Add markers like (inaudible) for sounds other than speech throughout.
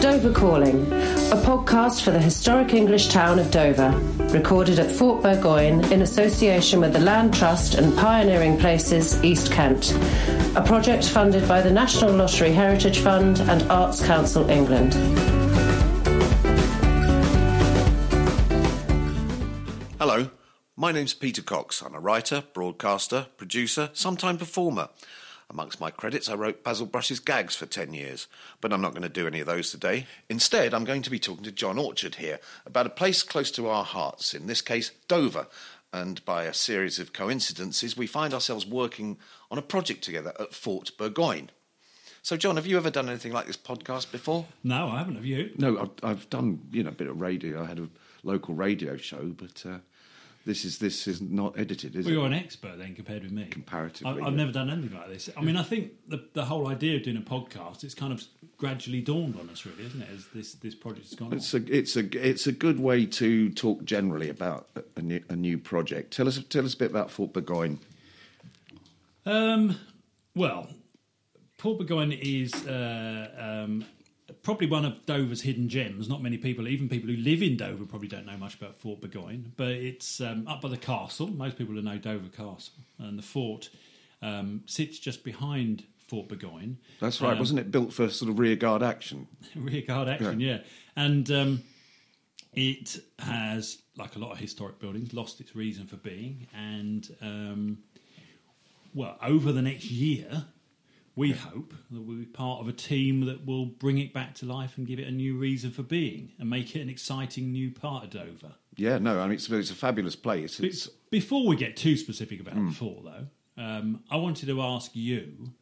Dover Calling, a podcast for the historic English town of Dover, recorded at Fort Burgoyne in association with the Land Trust and Pioneering Places East Kent, a project funded by the National Lottery Heritage Fund and Arts Council England. My name's Peter Cox. I'm a writer, broadcaster, producer, sometime performer. Amongst my credits, I wrote Basil Brush's gags for 10 years, but I'm not going to do any of those today. Instead, I'm going to be talking to John Orchard here about a place close to our hearts, in this case, Dover. And by a series of coincidences, we find ourselves working on a project together at Fort Burgoyne. So, John, have you ever done anything like this podcast before? No, I haven't. Have you? No, I've, I've done you know a bit of radio. I had a local radio show, but uh, this is this is not edited, is Well, it? you're an expert then compared with me. Comparatively, I, yeah. I've never done anything like this. I mean, I think the the whole idea of doing a podcast it's kind of gradually dawned on us, really, isn't it? As this this project has gone on. It's a it's a it's a good way to talk generally about a- a new, a new project. Tell us tell us a bit about Fort Burgoyne. Um, well, Fort Burgoyne is uh, um, probably one of Dover's hidden gems. Not many people, even people who live in Dover, probably don't know much about Fort Burgoyne. But it's um, up by the castle. Most people know Dover Castle, and the fort um, sits just behind Fort Burgoyne. That's right, Um, wasn't it built for sort of rearguard action? (laughs) rearguard action, yeah. And um, it has, like a lot of historic buildings, lost its reason for being. And um, well, over the next year, we hope that we'll be part of a team that will bring it back to life and give it a new reason for being and make it an exciting new part of Dover. Yeah, no, I mean it's, it's a fabulous place. It's Before we get too specific about the fort, though, um, I wanted to ask you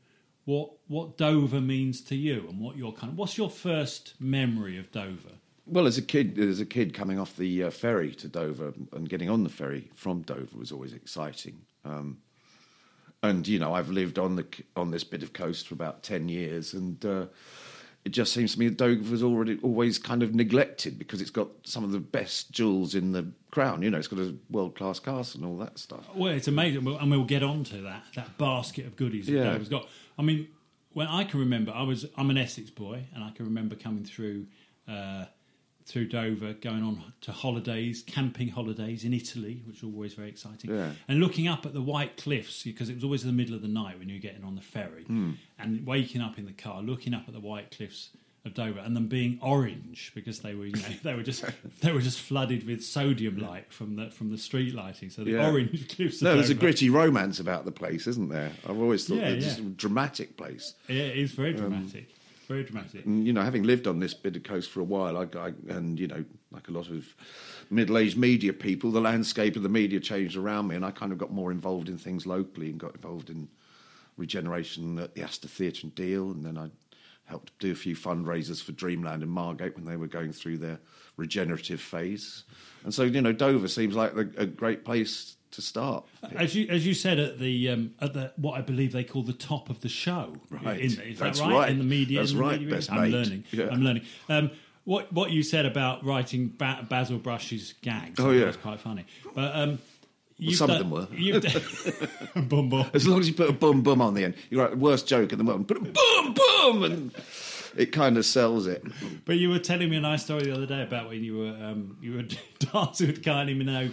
what what Dover means to you and what your kind of what's your first memory of Dover? well as a kid as a kid coming off the uh, ferry to Dover and getting on the ferry from Dover was always exciting. Um, and you know I've lived on the on this bit of coast for about ten years, and uh, it just seems to me that Dover was already always kind of neglected because it's got some of the best jewels in the crown. You know, it's got a world class castle and all that stuff. Well, it's amazing, Well, and we'll get on to that that basket of goodies that Yeah. Dover's got. I mean, when I can remember, I was I'm an Essex boy, and I can remember coming through uh, through Dover, going on to holidays, camping holidays in Italy, which were always very exciting, Yeah. and looking up at the White Cliffs because it was always in the middle of the night when you were getting on the ferry, and waking up in the car, looking up at the White Cliffs. Of Dover, and them being orange because they were, you know, they were just (laughs) they were just flooded with sodium light from the from the street lighting. So the Yeah. orange (laughs) cliffs. of No, there's a gritty romance about the place, isn't there? I've always thought Yeah, it's yeah. a dramatic place. Yeah, it is Um, very dramatic. Very dramatic. And, you know, having lived on this bit of coast for a while, I, I, and you know, like a lot of middle-aged media people, the landscape of the media changed around me, and I kind of got more involved in things locally and got involved in regeneration at the Astor Theatre and Deal, and then I helped do a few fundraisers for Dreamland and Margate when they were going through their regenerative phase. And so, you know, Dover seems like a, a great place to start. As you as you said at the um, at the what I believe they call the top of the show. Right. In, is That's that right? right. In the media. That's in the right, media. best I'm learning. Yeah. I'm learning. Um, what what you said about writing ba- Basil Brush's gags. Oh, yeah. was quite funny. But um, you've some of them were. (laughs) You've (laughs) bum, bum. As long as you put a bum bum on the end, you write the worst joke in the world. Put a bum bum, and it kind of sells it. But you were telling me a nice story the other day about when you were um, you were (laughs) dancing with Kylie Minogue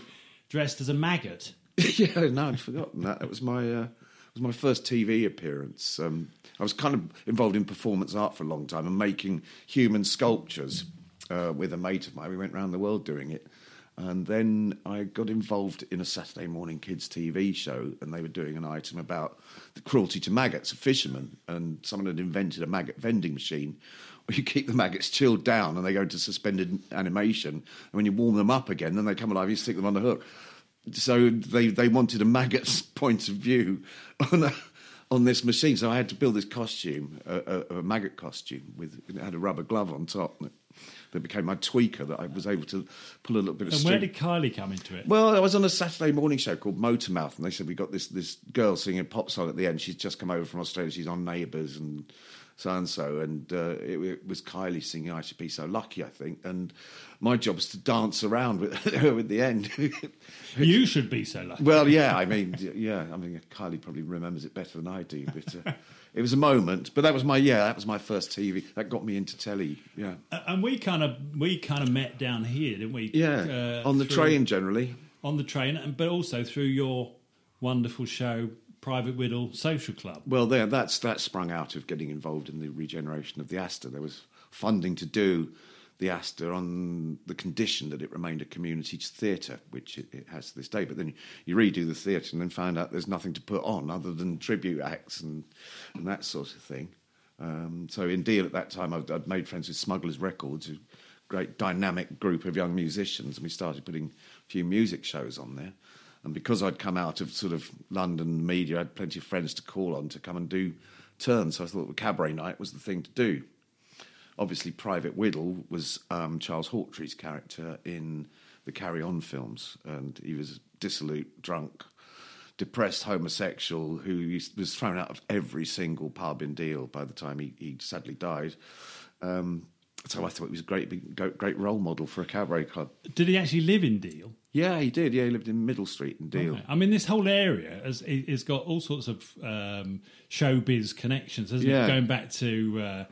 dressed as a maggot. (laughs) yeah, no, I'd forgotten that. That was my uh, was my first TV appearance. Um, I was kind of involved in performance art for a long time and making human sculptures uh, with a mate of mine. We went around the world doing it. And then I got involved in a Saturday morning kids TV show, and they were doing an item about the cruelty to maggots, a fisherman, and someone had invented a maggot vending machine where you keep the maggots chilled down and they go into suspended animation. And when you warm them up again, then they come alive, you stick them on the hook so they they wanted a maggot's (laughs) point of view (laughs) on a, on this machine. So I had to build this costume, a, a, a maggot costume with it had a rubber glove on top. That, that became my tweaker. That I was able to pull a little bit of. And string. where did Kylie come into it? Well, I was on a Saturday morning show called Motormouth, and they said we got this this girl singing a pop song at the end. She's just come over from Australia. She's on Neighbours, and so and so, and uh, it, it was Kylie singing "I Should Be So Lucky," I think, and my job was to dance around with (laughs) her at the end. (laughs) You should be so lucky. well, yeah, I mean, yeah, I mean, Kylie probably remembers it better than I do, but uh, (laughs) it was a moment. But that was my yeah, that was my first TV. That got me into telly. Yeah, And we kind of we kind of met down here, didn't we? yeah, Uh, on the through- train generally. on the train, and- but also through your wonderful show, Private Widdle Social Club. Well, there, that's that sprung out of getting involved in the regeneration of the Astor. There was funding to do the Astor on the condition that it remained a community theatre, which it, it has to this day. But then you redo the theatre and then find out there's nothing to put on other than tribute acts and and that sort of thing. Um, so in Deal at that time, I'd, I'd made friends with Smugglers Records, a great dynamic group of young musicians, and we started putting a few music shows on there. And because I'd come out of sort of London media, I had plenty of friends to call on to come and do turns. So I thought the cabaret night was the thing to do. Obviously, Private Widdle was um, Charles Hawtrey's character in the Carry On films, and he was dissolute, drunk, depressed homosexual who was thrown out of every single pub in Deal by the time he, he sadly died. Um, so I thought he was a great, big- great role model for a cabaret club. Did he actually live in Deal? Yeah, he did. Yeah, he lived in Middle Street in Deal. Okay. I mean, this whole area has it's got all sorts of um, showbiz connections, hasn't Yeah. it? Going back to uh,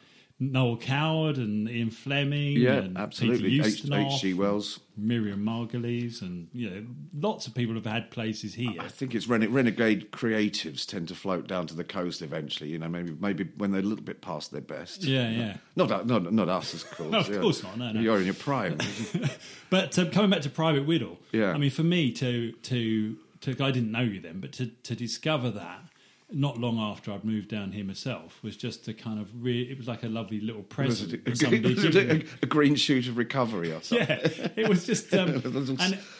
Noel Coward and Ian Fleming, Yeah, and absolutely. Peter H- Ustinov, H.G. Wells. Miriam Margolyes, and you know, lots of people have had places here. I think it's rene- renegade creatives tend to float down to the coast eventually. You know, maybe maybe when they're a little bit past their best. Yeah, yeah. Not not not us, of course. (laughs) No, of yeah. course not, no, no. You're in your prime. (laughs) But um, coming back to Private Widdle, Yeah. I mean, for me to to to I didn't know you then, but to to discover that not long after I'd moved down here myself was just to kind of re- it was like a lovely little present. (laughs) it that a, somebody was it gave a, a green shoot of recovery or something? yeah, it was just (laughs) um, a little,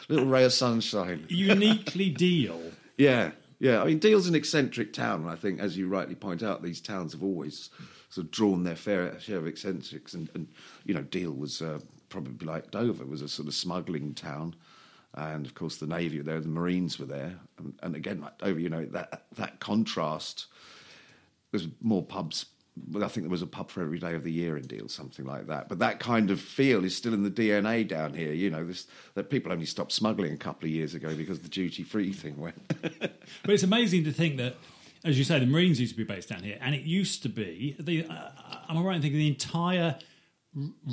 little ray of sunshine. uniquely deal. (laughs) Yeah, yeah. I mean, Deal's an eccentric town, and I think, as you rightly point out, these towns have always sort of drawn their fair share of eccentrics. And, and you know, Deal was uh, probably like Dover, was a sort of smuggling town. And of course, the Navy there, the Marines were there. And, and again, like Dover, you know, that, that contrast, there's more pubs. I think there was a pub for every day of the year in Deal, something like that. But that kind of feel is still in the DNA down here. You know, this, that people only stopped smuggling a couple of years ago because the duty free thing went. (laughs) But it's amazing to think that, as you say, the Marines used to be based down here, and it used to be. The, uh, am I right in thinking the entire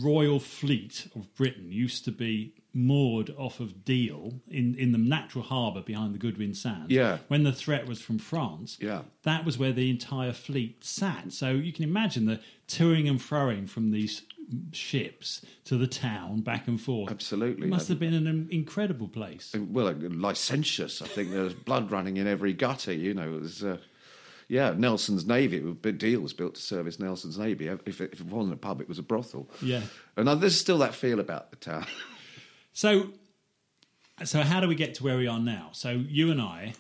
royal fleet of Britain used to be moored off of Deal in, in the natural harbour behind the Goodwin Sands? Yeah. When the threat was from France, Yeah. that was where the entire fleet sat. So you can imagine the toing and froing from these ships to the town back and forth. Absolutely. It must have been an incredible place. well, licentious. I think there's blood running in every gutter. You know, it was. Uh, yeah, Nelson's Navy. A big deal was built to service Nelson's Navy. If it, if it wasn't a pub, it was a brothel. Yeah. And uh, there's still that feel about the town. (laughs) So, so how do we get to where we are now? So you and I,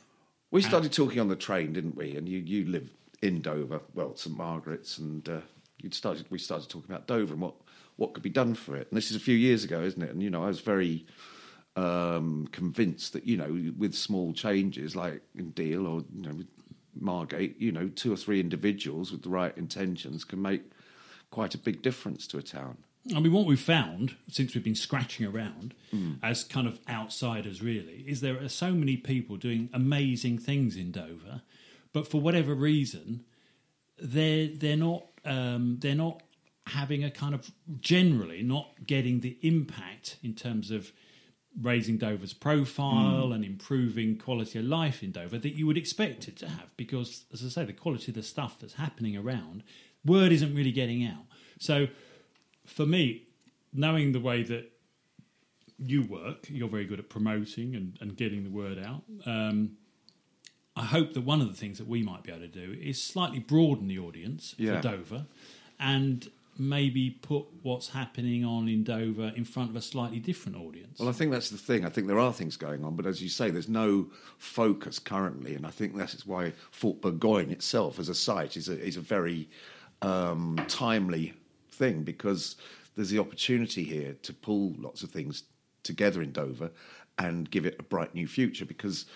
We started talking on the train, didn't we? And you, you live in Dover, well, St Margaret's, and uh, you started. We started talking about Dover and what what could be done for it. And this is a few years ago, isn't it? And you know, I was very um, convinced that you know, with small changes like in Deal or you know, with Margate, you know, two or three individuals with the right intentions can make quite a big difference to a town. I mean, what we've found since we've been scratching around as kind of outsiders, really, is there are so many people doing amazing things in Dover, but for whatever reason, they're they're not um, they're not having a kind of generally not getting the impact in terms of raising Dover's profile and improving quality of life in Dover that you would expect it to have because as I say the quality of the stuff that's happening around word isn't really getting out. So for me knowing the way that you work you're very good at promoting and, and getting the word out um, I hope that one of the things that we might be able to do is slightly broaden the audience Yeah. for Dover and maybe put what's happening on in Dover in front of a slightly different audience. Well, I think that's the thing. I think there are things going on, but as you say, there's no focus currently, and I think that's why Fort Burgoyne itself, as a site, is a is a very um, timely thing because there's the opportunity here to pull lots of things together in Dover and give it a bright new future. Because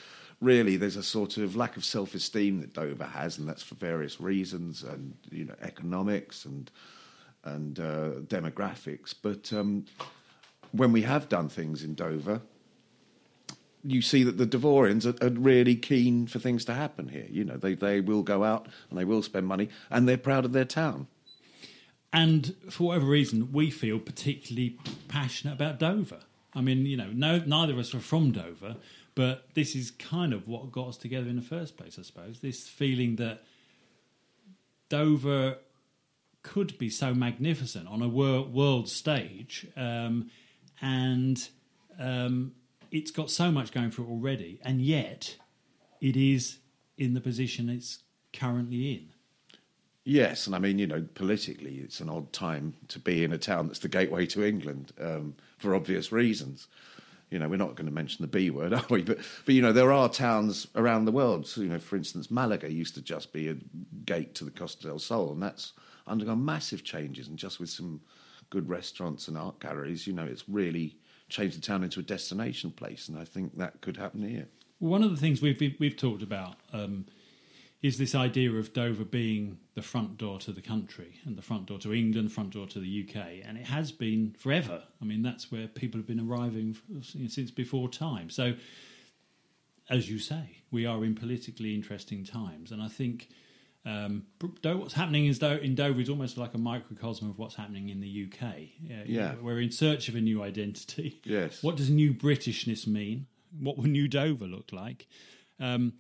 really there's a sort of lack of self-esteem that Dover has, and that's for various reasons, and you know economics and and uh, demographics. But um, when we have done things in Dover, you see that the Dovorians are, are, really keen for things to happen here. You know, they they will go out and they will spend money, and they're proud of their town. And for whatever reason, we feel particularly passionate about Dover. I mean, you know, no, neither of us are from Dover, but this is kind of what got us together in the first place, I suppose. This feeling that Dover could be so magnificent on a world, stage, um, and um, it's got so much going for it already, and yet it is in the position it's currently in. Yes, and I mean, you know, politically, it's an odd time to be in a town that's the gateway to England um, for obvious reasons. You know, we're not going to mention the B word, (laughs) are we? But, but you know, there are towns around the world. So, you know, for instance, Malaga used to just be a gate to the Costa del Sol, and that's undergone massive changes. And just with some good restaurants and art galleries, you know, it's really changed the town into a destination place. And I think that could happen here. One of the things we've we've talked about. Um, is this idea of Dover being the front door to the country and the front door to England, front door to the UK, and it has been forever. I mean, that's where people have been arriving since before time. So, as you say, we are in politically interesting times, and I think um, what's happening in Dover is almost like a microcosm of what's happening in the UK. Yeah, yeah. we're in search of a new identity. Yes. What does new Britishness mean? What will New Dover look like? Um,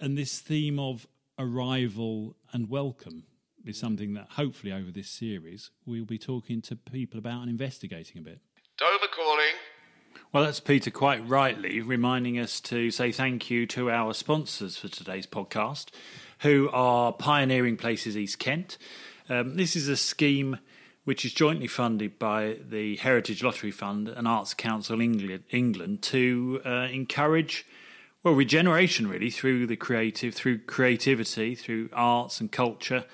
and this theme of arrival and welcome is something that hopefully over this series we'll be talking to people about and investigating a bit. Dover calling. Well, that's Peter quite rightly reminding us to say thank you to our sponsors for today's podcast, who are Pioneering Places East Kent. Um, this is a scheme which is jointly funded by the Heritage Lottery Fund and Arts Council England, England to uh, encourage well regeneration really through the creative through creativity through arts and culture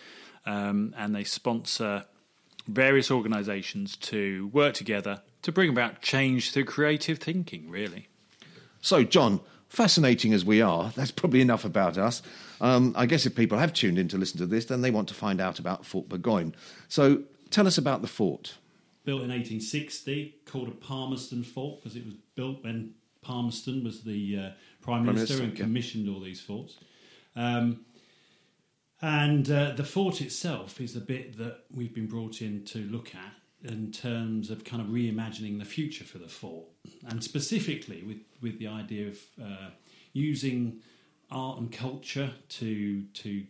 um, and they sponsor various organizations to work together to bring about change through creative thinking really. So john fascinating as we are that's probably enough about us. Um, i guess if people have tuned in to listen to this then they want to find out about Fort Burgoyne. So tell us about the fort. Built in 1860 called a Palmerston fort because it was built when Palmerston was the uh, Prime Minister, Prime Minister and commissioned all these forts. Um, and uh, the fort itself is the bit that we've been brought in to look at in terms of kind of reimagining the future for the fort, and specifically with, with the idea of uh, using art and culture to to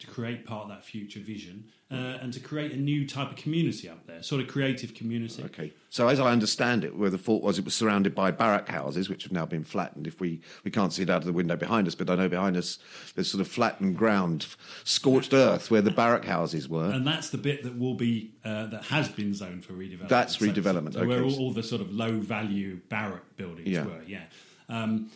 to create part of that future vision uh, and to create a new type of community up there, sort of creative community. Okay. So as I understand it, where the fort was, it was surrounded by barrack houses, which have now been flattened. If we, we can't see it out of the window behind us, but I know behind us there's sort of flattened ground, scorched earth, where the barrack houses were. And that's the bit that will be uh, that has been zoned for redevelopment. That's redevelopment. So, so okay. where all, all, the sort of low value barrack buildings yeah. were. Yeah. Um,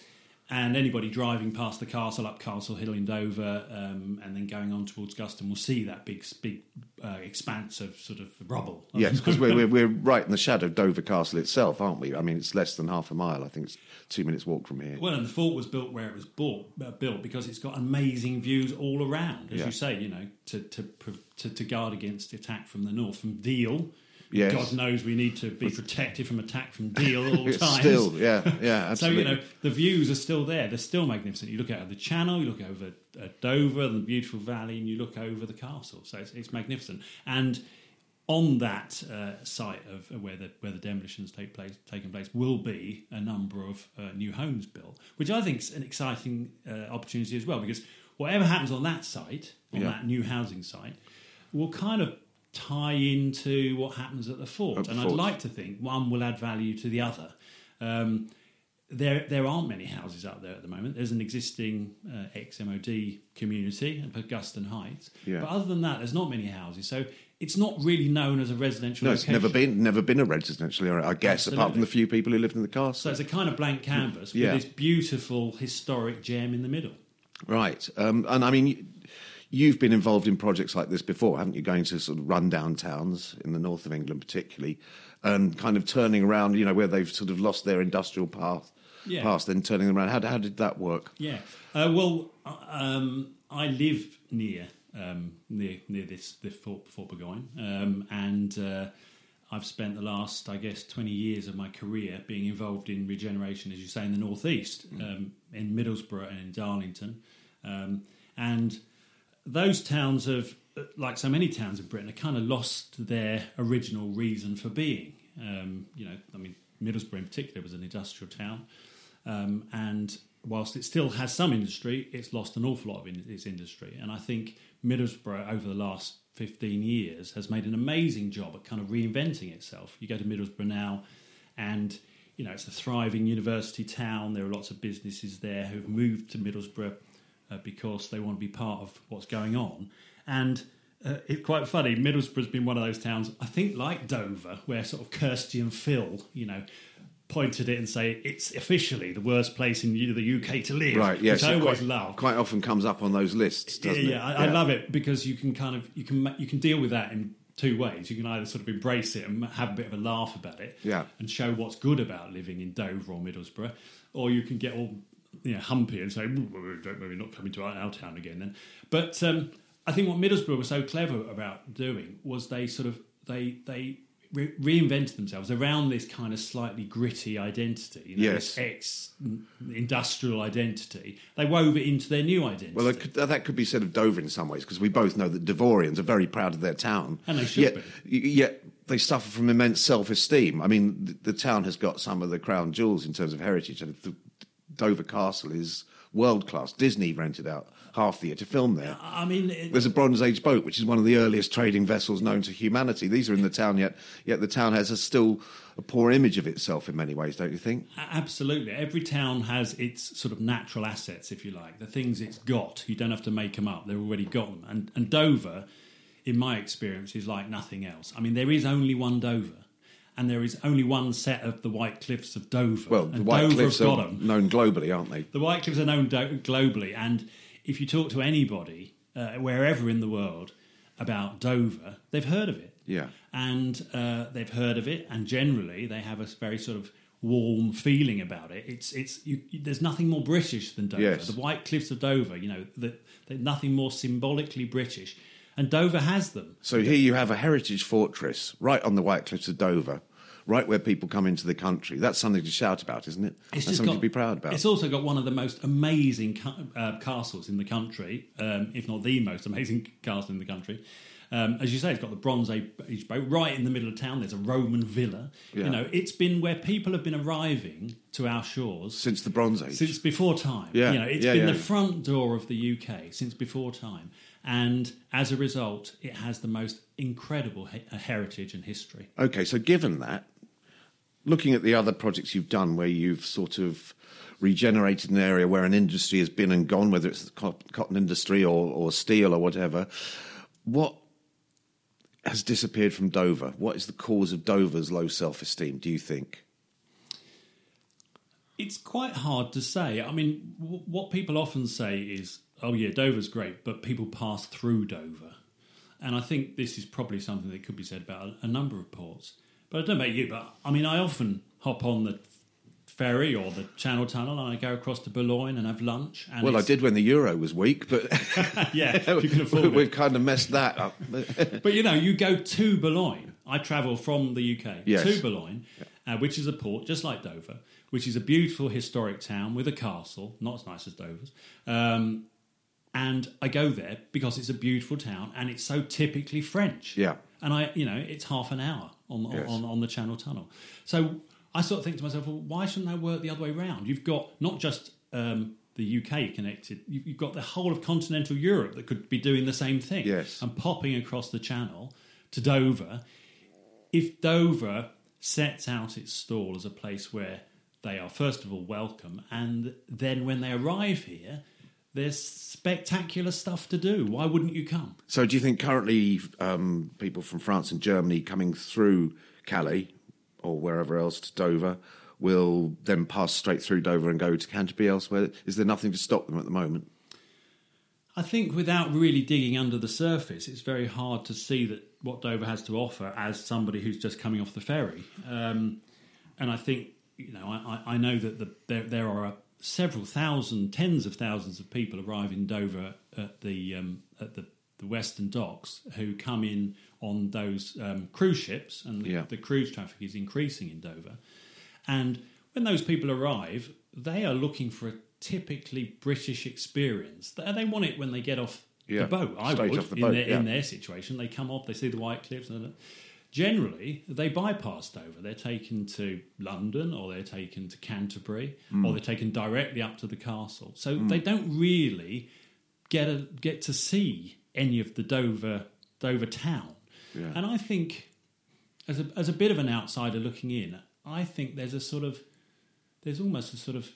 and anybody driving past the castle up Castle Hill in Dover um, and then going on towards Guston will see that big big uh, expanse of sort of rubble. (laughs) Yes, because we're, we're, we're right in the shadow of Dover Castle itself, aren't we? I mean, it's less than half a mile. I think it's two minutes walk from here. Well, and the fort was built where it was bought, uh, built because it's got amazing views all around, as yeah. you say. You know, to, to to to guard against attack from the north, from Deal Yes. God knows we need to be protected from attack from Deal at all (laughs) times. still, yeah, yeah, absolutely. (laughs) so you know the views are still there; they're still magnificent. You look out of the Channel, you look over at Dover, the beautiful valley, and you look over the castle. So it's, it's magnificent. And on that uh, site of where the where the demolitions take place taking place will be a number of uh, new homes built, which I think is an exciting uh, opportunity as well because whatever happens on that site, on Yeah. that new housing site, will kind of tie into what happens at the fort. At and fort. I'd like to think one will add value to the other. Um, there, there aren't many houses out there at the moment. There's an existing uh, ex-MOD community at Guston Heights, Yeah. but other than that, there's not many houses. So it's not really known as a residential. No, it's location. never been never been a residential area, I guess, apart from the few people who lived in the castle. So it's a kind of blank canvas Yeah. with this beautiful historic gem in the middle. Right, um, and I mean, you've been involved in projects like this before, haven't you? Going to sort of rundown towns in the north of England, particularly, and kind of turning around, you know, where they've sort of lost their industrial path Yeah. past, then turning them around. How, how did that work? Yeah. Uh, well, um, I live near um, near near this this Fort, Fort Burgoyne, um, and uh, I've spent the last, I guess, twenty years of my career being involved in regeneration, as you say, in the northeast, um, in Middlesbrough and in Darlington, um, and those towns have, like so many towns in Britain, have kind of lost their original reason for being. Um, you know, I mean, Middlesbrough in particular was an industrial town, um, and whilst it still has some industry, it's lost an awful lot of in, its industry. And I think Middlesbrough over the last 15 years has made an amazing job at kind of reinventing itself. You go to Middlesbrough now, and you know it's a thriving university town. There are lots of businesses there who've moved to Middlesbrough uh, because they want to be part of what's going on. And uh, it's quite funny. Middlesbrough's been one of those towns, I think, like Dover, where sort of Kirsty and Phil, you know, pointed it and say it's officially the worst place in the UK to live. Right, yes. which I always quite, love. Quite often comes up on those lists, yeah, doesn't yeah, it? I, I love it because you can kind of you can you can deal with that in two ways. You can either sort of embrace it and have a bit of a laugh about it, Yeah. and show what's good about living in Dover or Middlesbrough, or you can get all you know humpy and say, "Ooh, well, don't worry, not coming to our, our town again." Then, but um, I think what Middlesbrough was so clever about doing was they sort of they they re- reinvented themselves around this kind of slightly gritty identity, you know, Yes. ex-industrial identity. They wove it into their new identity. Well, that could, that could be said of Dover in some ways, because we both know that Dovorians are very proud of their town. And they should yet, be. Yet they suffer from immense self-esteem. I mean, the, the town has got some of the crown jewels in terms of heritage, and the, Dover Castle is world-class. Disney rented out half the year to film there. I mean, it- There's a Bronze Age boat, which is one of the earliest trading vessels known to humanity. These are in the town, yet yet the town has a still a poor image of itself in many ways, don't you think? Absolutely. Every town has its sort of natural assets, if you like, the things it's got. You don't have to make them up, they've already got them. And, and Dover, in my experience, is like nothing else. I mean, there is only one Dover. And there is only one set of the White Cliffs of Dover. Well, the and White Dover Cliffs are known globally, aren't they? The White Cliffs are known do- globally, and if you talk to anybody, uh, wherever in the world, about Dover, they've heard of it. Yeah. And uh, they've heard of it, and generally they have a very sort of warm feeling about it. It's it's you, there's nothing more British than Dover. Yes. The White Cliffs of Dover, you know, that nothing more symbolically British, and Dover has them. So here you have a heritage fortress right on the White Cliffs of Dover, right where people come into the country. That's something to shout about, isn't it? That's just something got- to be proud about. It's also got one of the most amazing ca- uh, castles in the country, um, if not the most amazing (laughs) castle in the country. Um, as you say, it's got the Bronze Age boat right in the middle of town. There's a Roman villa. Yeah. You know, it's been where people have been arriving to our shores Since the Bronze Age. since before time. Yeah, You know, it's yeah, been yeah. the front door of the UK since before time. And as a result, it has the most incredible he- uh, heritage and history. Okay, so given that, looking at the other projects you've done where you've sort of regenerated an area where an industry has been and gone, whether it's the cotton industry or, or steel or whatever, what has disappeared from Dover? What is the cause of Dover's low self esteem, do you think? It's quite hard to say. I mean, w- what people often say is, "Oh yeah, Dover's great," but people pass through Dover, and I think this is probably something that could be said about a, number of ports. But I don't know about you, but I mean, I often hop on the ferry or the Channel Tunnel and I go across to Boulogne and have lunch. And Well, I did when the euro was weak, but (laughs) yeah, you can afford (laughs) we've kind of messed that up. (laughs) But you know, you go to Boulogne. I travel from the UK Yes. to Boulogne, uh, which is a port just like Dover, which is a beautiful historic town with a castle, not as nice as Dover's. Um, and I go there because it's a beautiful town and it's so typically French. Yeah. And I, you know, it's half an hour on Yes. on, on the Channel Tunnel. So I sort of think to myself, well, why shouldn't that work the other way around? You've got not just um, the UK connected, you've you've got the whole of continental Europe that could be doing the same thing Yes. and popping across the channel to Dover. If Dover sets out its stall as a place where they are first of all welcome, and then when they arrive here, there's spectacular stuff to do. Why wouldn't you come? So, do you think currently um, people from France and Germany coming through Calais or wherever else to Dover will then pass straight through Dover and go to Canterbury elsewhere? Is there nothing to stop them at the moment? I think without really digging under the surface, it's very hard to see that what Dover has to offer as somebody who's just coming off the ferry. Um, and I think you know, I, I know that the, there there are several thousand, tens of thousands of people arrive in Dover at the um, at the, the Western Docks who come in on those um, cruise ships, and the, Yeah. the cruise traffic is increasing in Dover. And when those people arrive, they are looking for a typically British experience. They, want it when they get off Yeah, the boat. I straight would the in, their, yeah. in their situation. They come off, they see the White Cliffs, and generally they bypass Dover. They're taken to London, or they're taken to Canterbury, Hmm. or they're taken directly up to the castle. So they don't really get a, get to see any of the Dover Dover town. Yeah. And I think, as a as a bit of an outsider looking in, I think there's a sort of there's almost a sort of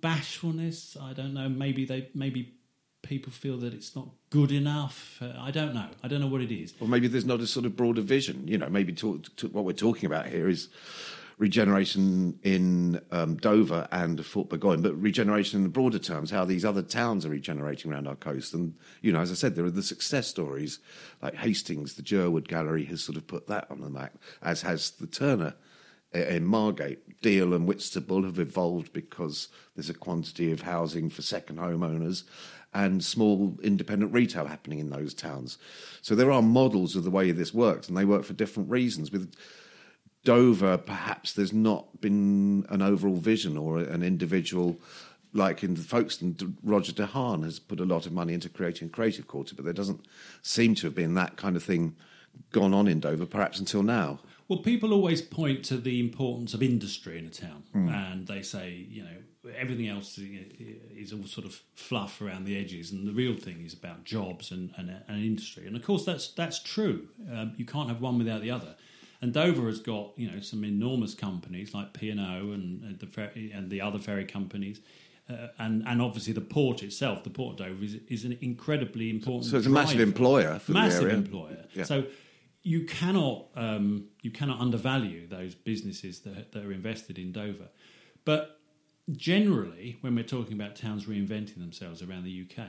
bashfulness. I don't know. Maybe they maybe people feel that it's not good enough. Uh, I don't know. I don't know what it is. Or maybe there's not a sort of broader vision. You know, maybe talk, to, what we're talking about here is regeneration in um, Dover and Fort Burgoyne, but regeneration in the broader terms, how these other towns are regenerating around our coast. And, you know, as I said, there are the success stories like Hastings, the Jerwood Gallery has sort of put that on the map, as has the Turner in Margate. Deal and Whitstable have evolved because there's a quantity of housing for second homeowners and small independent retail happening in those towns. So there are models of the way this works, and they work for different reasons. With Dover, perhaps there's not been an overall vision or an individual. Like in Folkestone, Roger De Haan has put a lot of money into creating a creative quarter, but there doesn't seem to have been that kind of thing gone on in Dover, perhaps until now. Well, people always point to the importance of industry in a town, Hmm. and they say, you know, everything else is all sort of fluff around the edges, and the real thing is about jobs and, and, and industry. And of course, that's that's true. Um, you can't have one without the other. And Dover has got you know some enormous companies like P and O and the ferry, and the other ferry companies. Uh, and and obviously the port itself, the port of Dover is, is an incredibly important. So it's a massive employer for massive the area. employer. Yeah. So you cannot um, you cannot undervalue those businesses that, that are invested in Dover. But generally, when we're talking about towns reinventing themselves around the UK,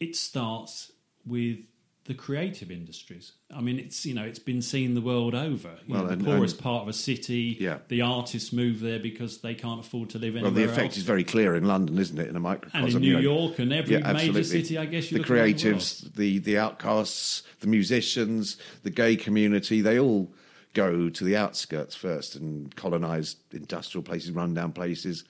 it starts with the creative industries. I mean, it's you know it's been seen the world over. You Well, know, and- the poorest and- part of a city, Yeah. the artists move there because they can't afford to live anywhere. Well, the effect else. is very clear in London, isn't it? In a microcosm, and in you New know. York and every Yeah, major city, I guess you the around the creatives, the the outcasts, the musicians, the gay community, they all go to the outskirts first and colonise industrial places, rundown places.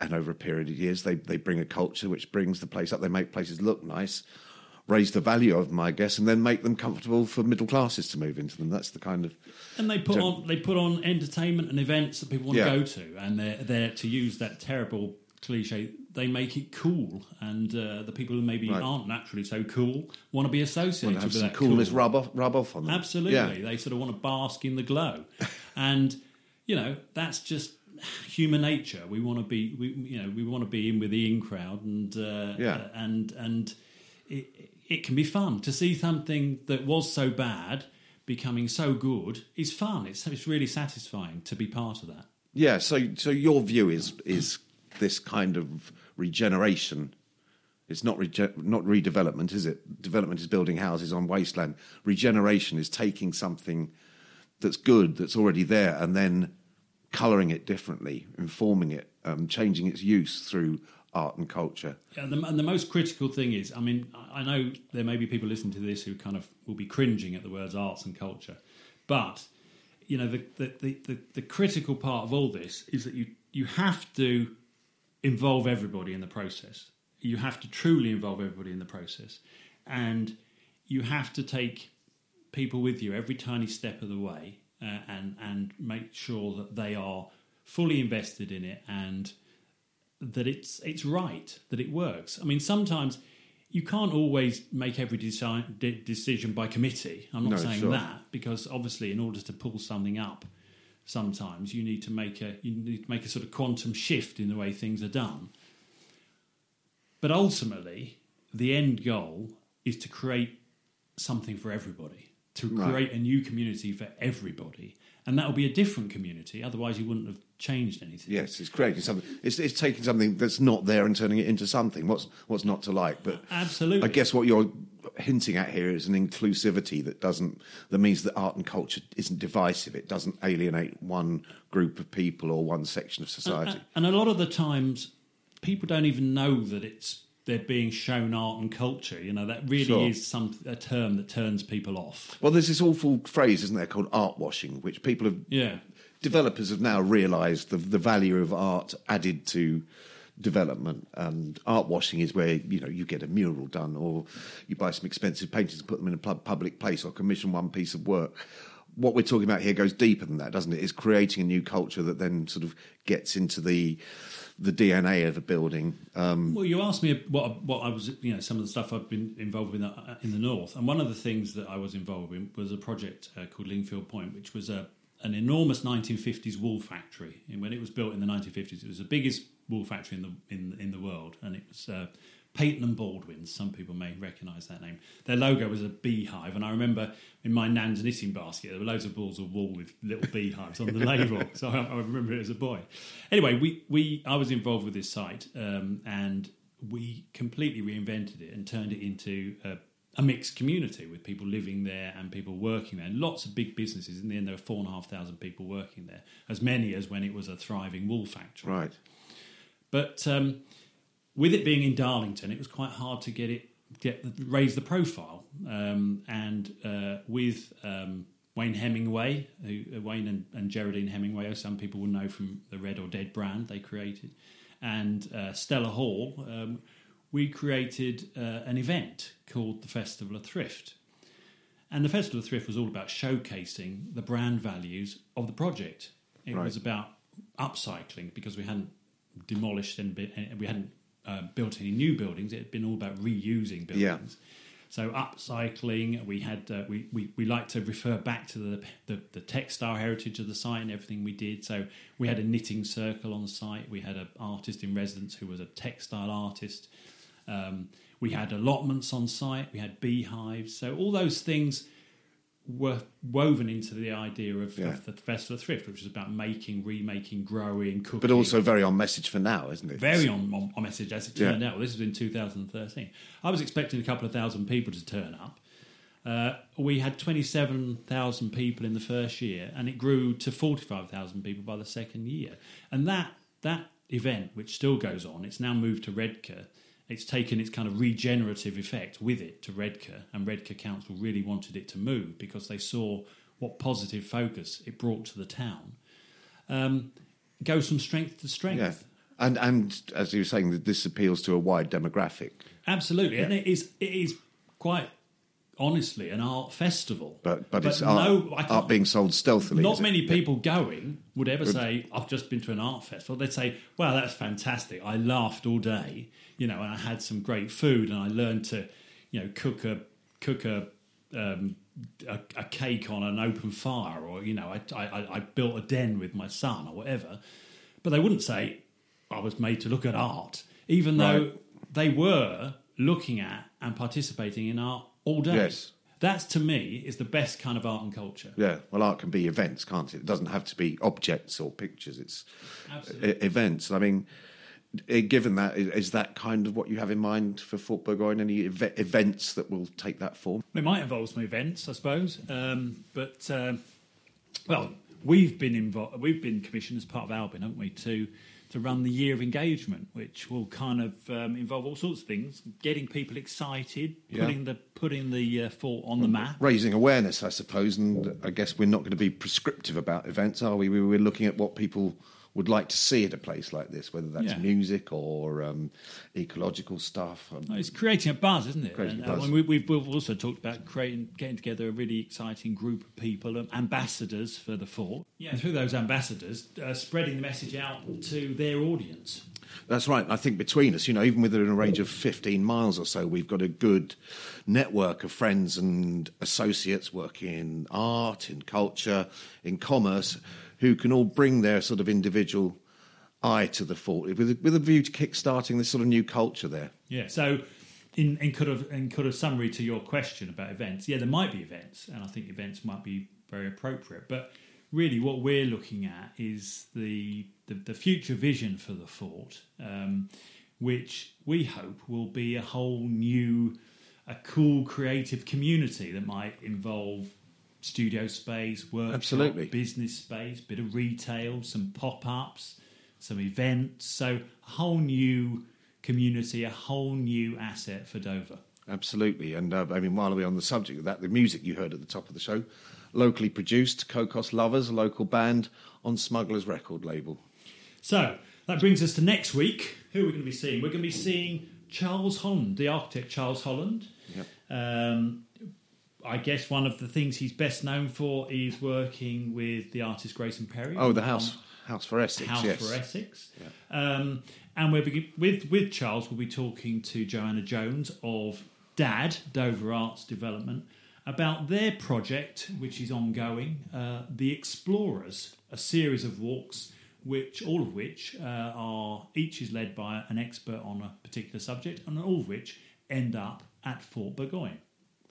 And over a period of years, they, they bring a culture which brings the place up. They make places look nice, raise the value of them, I guess, and then make them comfortable for middle classes to move into them. That's the kind of And they put on they put on entertainment and events that people want Yeah. to go to, and they're there to use that terrible cliche. They make it cool, and uh, the people who maybe Right. aren't naturally so cool want to be associated well, with that coolness cool. rub off rub off on them. Absolutely, Yeah. they sort of want to bask in the glow, (laughs) and you know that's just human nature. We want to be, we, you know, we want to be in with the in crowd, and uh, Yeah. and and it, it can be fun to see something that was so bad becoming so good. Is fun. It's it's really satisfying to be part of that. Yeah, so so your view is is this kind of regeneration. It's not rege- not redevelopment, is it? Development is building houses on wasteland. Regeneration is taking something that's good, that's already there, and then colouring it differently, informing it, um, changing its use through art and culture. And the, and the most critical thing is, I mean, I I know there may be people listening to this who kind of will be cringing at the words arts and culture, but you know, the the, the, the, the critical part of all this is that you you have to involve everybody in the process. You have to truly involve everybody in the process, and you have to take people with you every tiny step of the way, uh, and and make sure that they are fully invested in it and that it's it's right that it works. I mean, sometimes you can't always make every deci- de- decision by committee. I'm not No, saying sure. that because obviously, in order to pull something up, sometimes you need to make a you need to make a sort of quantum shift in the way things are done. But ultimately, the end goal is to create something for everybody, to Right. create a new community for everybody, and that will be a different community. Otherwise, you wouldn't have changed anything. Yes, it's creating something. It's, it's taking something that's not there and turning it into something. What's what's not to like? But Absolutely. I guess what you're hinting at here is an inclusivity that doesn't that means that art and culture isn't divisive. It doesn't alienate one group of people or one section of society. And, and a lot of the times, people don't even know that it's they're being shown art and culture. You know, that really Sure. is some a term that turns people off. well, there's this awful phrase, isn't there, called art washing, which people have Yeah. Developers have now realised the the value of art added to development and art washing is where you know you get a mural done or you buy some expensive paintings and put them in a public place or commission one piece of work. What we're talking about here goes deeper than that doesn't it? It's creating a new culture that then sort of gets into the the DNA of a building. Um, Well, you asked me what what I was, you know, some of the stuff I've been involved with uh, in the north, and one of the things that I was involved in was a project uh, called Lingfield Point, which was a an enormous 1950s wool factory. And when it was built in the 1950s, it was the biggest wool factory in the in in the world, and it was. Uh, Peyton and Baldwin, some people may recognise that name. Their logo was a beehive, and I remember in my nan's knitting basket there were loads of balls of wool with little beehives on the (laughs) label. So I, I remember it as a boy. Anyway, we, we I was involved with this site, um, and we completely reinvented it and turned it into a, a mixed community with people living there and people working there. Lots of big businesses. In the end, there were four and a half thousand people working there, as many as when it was a thriving wool factory. right But um, with it being in Darlington, it was quite hard to get it get raise the profile. Um, and uh, with um, Wayne Hemingway, who, uh, Wayne and, and Geraldine Hemingway, as some people will know from the Red or Dead brand they created, and uh, Stella Hall, um, we created uh, an event called the Festival of Thrift. And the Festival of Thrift was all about showcasing the brand values of the project. It Right. was about upcycling because we hadn't demolished and we hadn't uh, built any new buildings. It had been all about reusing buildings. Yeah. So upcycling, we had uh, we, we we like to refer back to the, the the textile heritage of the site and everything we did. So we had a knitting circle on the site. We had an artist in residence who was a textile artist. Um, we had allotments on site. We had beehives. So all those things were woven into the idea of, Yeah. of the Festival of Thrift, which is about making, remaking, growing, cooking. but also very on message for now isn't it Very on, on, on message as it Yeah. turned out. This was in 2013. I was expecting a couple of thousand people to turn up. Uh, we had 27,000 people in the first year, and it grew to 45,000 people by the second year. And that that event, which still goes on, it's now moved to Redcar. It's taken its kind of regenerative effect with it to Redcar, and Redcar Council really wanted it to move because they saw what positive focus it brought to the town. Um, goes from strength to strength. yeah and and as you were saying this appeals to a wide demographic Absolutely, and it is it is quite honestly an art festival. but but, it's no, art, art being sold stealthily Not is it? many people going would ever say, "I've just been to an art festival." They'd say, "Wow, that's fantastic! I laughed all day, you know, and I had some great food, and I learned to, you know, cook a cook a." Um, a, a cake on an open fire, or you know, I, I, I built a den with my son, or whatever. But they wouldn't say I was made to look at art, even though they were looking at and participating in art all day. Yes. That to me is the best kind of art and culture. Yeah, well, art can be events, can't it? It doesn't have to be objects or pictures. It's Absolutely. events. I mean, eh, given that, is that kind of what you have in mind for Fort Burgoyne? Any ev- events that will take that form? It might involve some events, I suppose, um, but um, well, we've been involved. We've been commissioned as part of Albin, haven't we, to to run the year of engagement, which will kind of um, involve all sorts of things, getting people excited, Yeah. putting the putting the uh, fort on the map. Raising awareness, I suppose, and I guess we're not going to be prescriptive about events, are we? We- We're looking at what people would like to see at a place like this, whether that's Yeah. music or um, ecological stuff. Um, It's creating a buzz, isn't it? Creating And, uh, buzz. we, we've, we've also talked about creating, getting together a really exciting group of people, um, ambassadors for the fort. Yeah, and through those ambassadors, uh, spreading the message out to their audience. That's right. I think between us, you know, even within a range of 15 miles or so, we've got a good network of friends and associates working in art, in culture, in commerce, who can all bring their sort of individual eye to the fort with, a- with a view to kick-starting this sort of new culture there. Yeah. So, in, in kind of in kind of summary to your question about events, yeah, there might be events, and I think events might be very appropriate. But really, what we're looking at is the the, the future vision for the fort, um, which we hope will be a whole new a cool creative community that might involve studio space, workshop, Absolutely. business space, bit of retail, some pop ups, some events. So a whole new community, a whole new asset for Dover. Absolutely. And uh, I mean, while we're on the subject of that, the music you heard at the top of the show, locally produced, Cocos Lovers, a local band on Smugglers record label. So that brings us to next week. Who are we going to be seeing? We're going to be seeing Charles Holland, the architect Charles Holland. Yep. Um, I guess one of the things he's best known for is working with the artist Grayson Perry. Oh, the House House for Essex. House yes. for Essex. Um, and we're begin- with with Charles. We'll be talking to Joanna Jones of DAD Dover Arts Development about their project, which is ongoing, uh, the Explorers, a series of walks. Which all of which uh, are each is led by an expert on a particular subject, and all of which end up at Fort Burgoyne.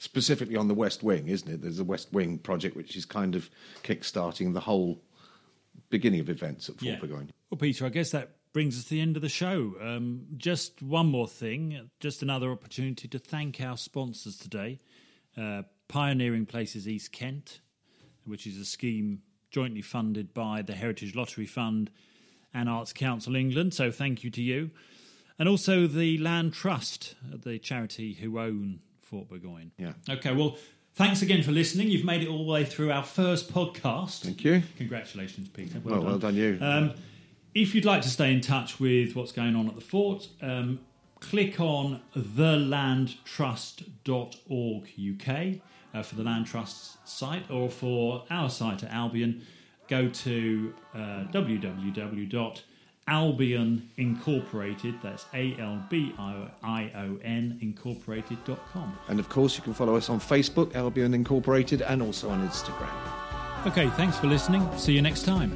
Specifically on the West Wing, isn't it? There's a West Wing project which is kind of kick-starting the whole beginning of events at Fort Yeah. Burgoyne. Well, Peter, I guess that brings us to the end of the show. Um, just one more thing, just another opportunity to thank our sponsors today uh, Pioneering Places East Kent, which is a scheme jointly funded by the Heritage Lottery Fund and Arts Council England. So thank you to you. And also the Land Trust, the charity who own Fort Burgoyne. Yeah. Okay, well, thanks again for listening. You've made it all the way through our first podcast. Thank you. Congratulations, Peter. Well, well done you. Um, if you'd like to stay in touch with what's going on at the fort, um, click on thelandtrust.org UK uh, for the Land Trust's site, or for our site at Albion, go to uh, www.albion incorporated, that's A L B I O N incorporated.com. And of course, you can follow us on Facebook, Albion Incorporated, and also on Instagram. Okay, thanks for listening. See you next time.